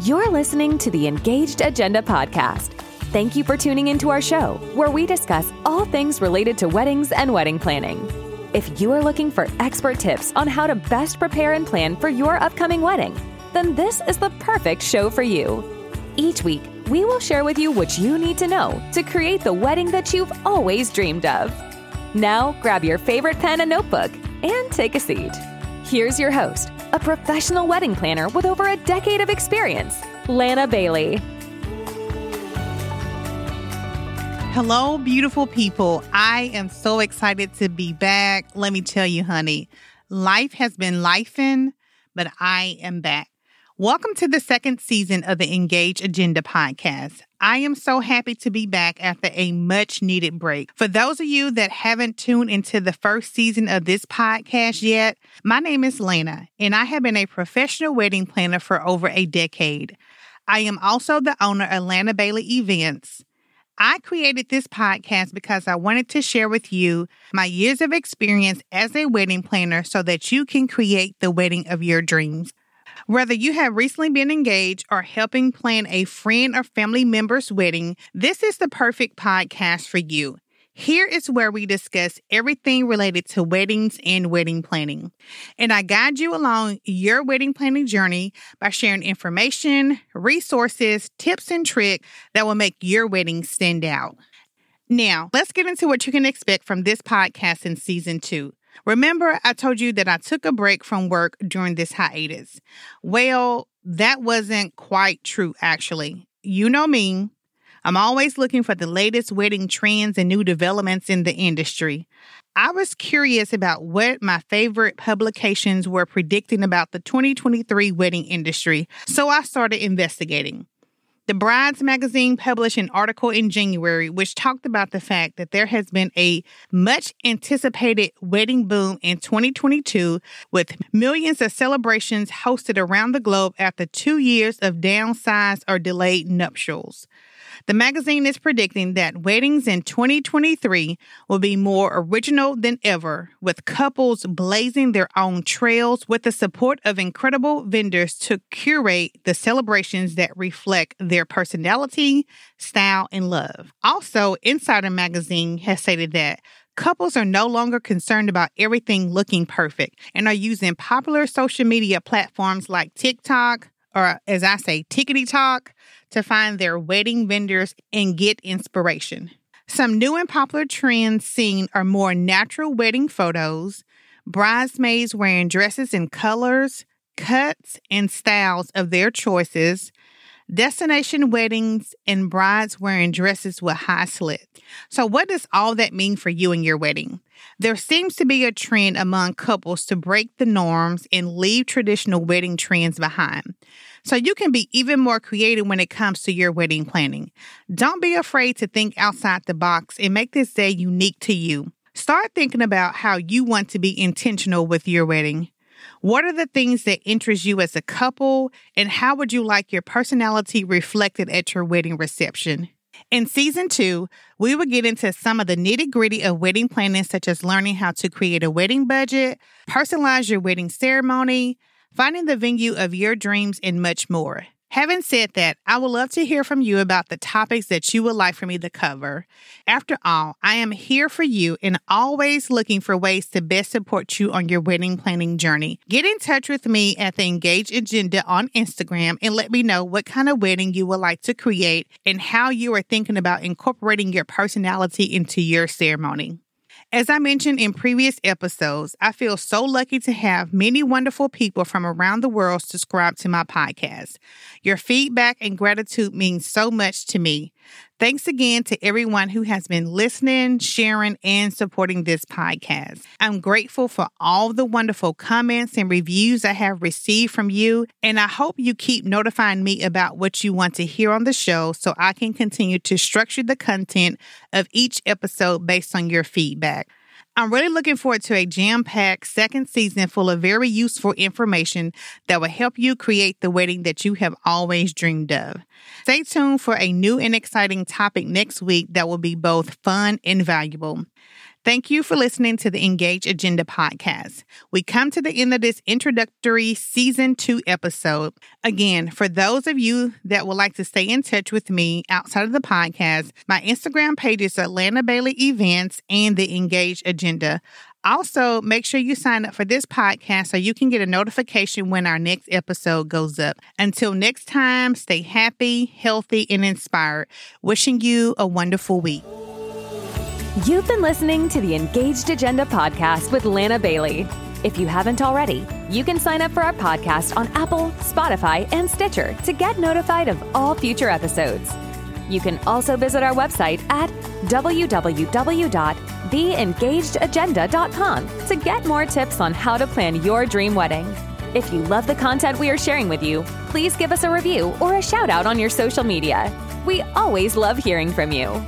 You're listening to the Engaged Agenda podcast. Thank you for tuning into our show, where we discuss all things related to weddings and wedding planning. If you are looking for expert tips on how to best prepare and plan for your upcoming wedding, then this is the perfect show for you. Each week, we will share with you what you need to know to create the wedding that you've always dreamed of. Now, grab your favorite pen and notebook and take a seat. Here's your host, a professional wedding planner with over a decade of experience, Lana Bailey. Hello, beautiful people. I am so excited to be back. Let me tell you, honey, life has been lifing, but I am back. Welcome to the second season of the Engaged Agenda podcast. I am so happy to be back after a much needed break. For those of you that haven't tuned into the first season of this podcast yet, my name is Lana, and I have been a professional wedding planner for over a decade. I am also the owner of Lana Bailey Events. I created this podcast because I wanted to share with you my years of experience as a wedding planner so that you can create the wedding of your dreams. Whether you have recently been engaged or helping plan a friend or family member's wedding, this is the perfect podcast for you. Here is where we discuss everything related to weddings and wedding planning. And I guide you along your wedding planning journey by sharing information, resources, tips, and tricks that will make your wedding stand out. Now, let's get into what you can expect from this podcast in season two. Remember, I told you that I took a break from work during this hiatus. Well, that wasn't quite true, actually. You know me. I'm always looking for the latest wedding trends and new developments in the industry. I was curious about what my favorite publications were predicting about the 2023 wedding industry, so I started investigating. The Brides magazine published an article in January which talked about the fact that there has been a much anticipated wedding boom in 2022 with millions of celebrations hosted around the globe after two years of downsized or delayed nuptials. The magazine is predicting that weddings in 2023 will be more original than ever, with couples blazing their own trails with the support of incredible vendors to curate the celebrations that reflect their personality, style, and love. Also, Insider Magazine has stated that Couples are no longer concerned about everything looking perfect and are using popular social media platforms like TikTok, or as I say, Tickety Talk, to find their wedding vendors and get inspiration. Some new and popular trends seen are more natural wedding photos, bridesmaids wearing dresses in colors, cuts, and styles of their choices, destination weddings, and brides wearing dresses with high slits. So, what does all that mean for you and your wedding? There seems to be a trend among couples to break the norms and leave traditional wedding trends behind. So you can be even more creative when it comes to your wedding planning. Don't be afraid to think outside the box and make this day unique to you. Start thinking about how you want to be intentional with your wedding. What are the things that interest you as a couple, and how would you like your personality reflected at your wedding reception? In season two, we will get into some of the nitty gritty of wedding planning, such as learning how to create a wedding budget, personalize your wedding ceremony, finding the venue of your dreams, and much more. Having said that, I would love to hear from you about the topics that you would like for me to cover. After all, I am here for you and always looking for ways to best support you on your wedding planning journey. Get in touch with me at the Engaged Agenda on Instagram and let me know what kind of wedding you would like to create and how you are thinking about incorporating your personality into your ceremony. As I mentioned in previous episodes, I feel so lucky to have many wonderful people from around the world subscribe to my podcast. Your feedback and gratitude means so much to me. Thanks again to everyone who has been listening, sharing, and supporting this podcast. I'm grateful for all the wonderful comments and reviews I have received from you, and I hope you keep notifying me about what you want to hear on the show so I can continue to structure the content of each episode based on your feedback. I'm really looking forward to a jam packed second season full of very useful information that will help you create the wedding that you have always dreamed of. Stay tuned for a new and exciting topic next week that will be both fun and valuable. Thank you for listening to the Engaged Agenda podcast. We come to the end of this introductory season two episode. Again, for those of you that would like to stay in touch with me outside of the podcast, my Instagram page is at Lana Bailey Events and the Engaged Agenda. Also, make sure you sign up for this podcast so you can get a notification when our next episode goes up. Until next time, stay happy, healthy, and inspired. Wishing you a wonderful week. You've been listening to the Engaged Agenda podcast with Lana Bailey. If you haven't already, you can sign up for our podcast on Apple, Spotify, and Stitcher to get notified of all future episodes. You can also visit our website at www.theengagedagenda.com to get more tips on how to plan your dream wedding. If you love the content we are sharing with you, please give us a review or a shout out on your social media. We always love hearing from you.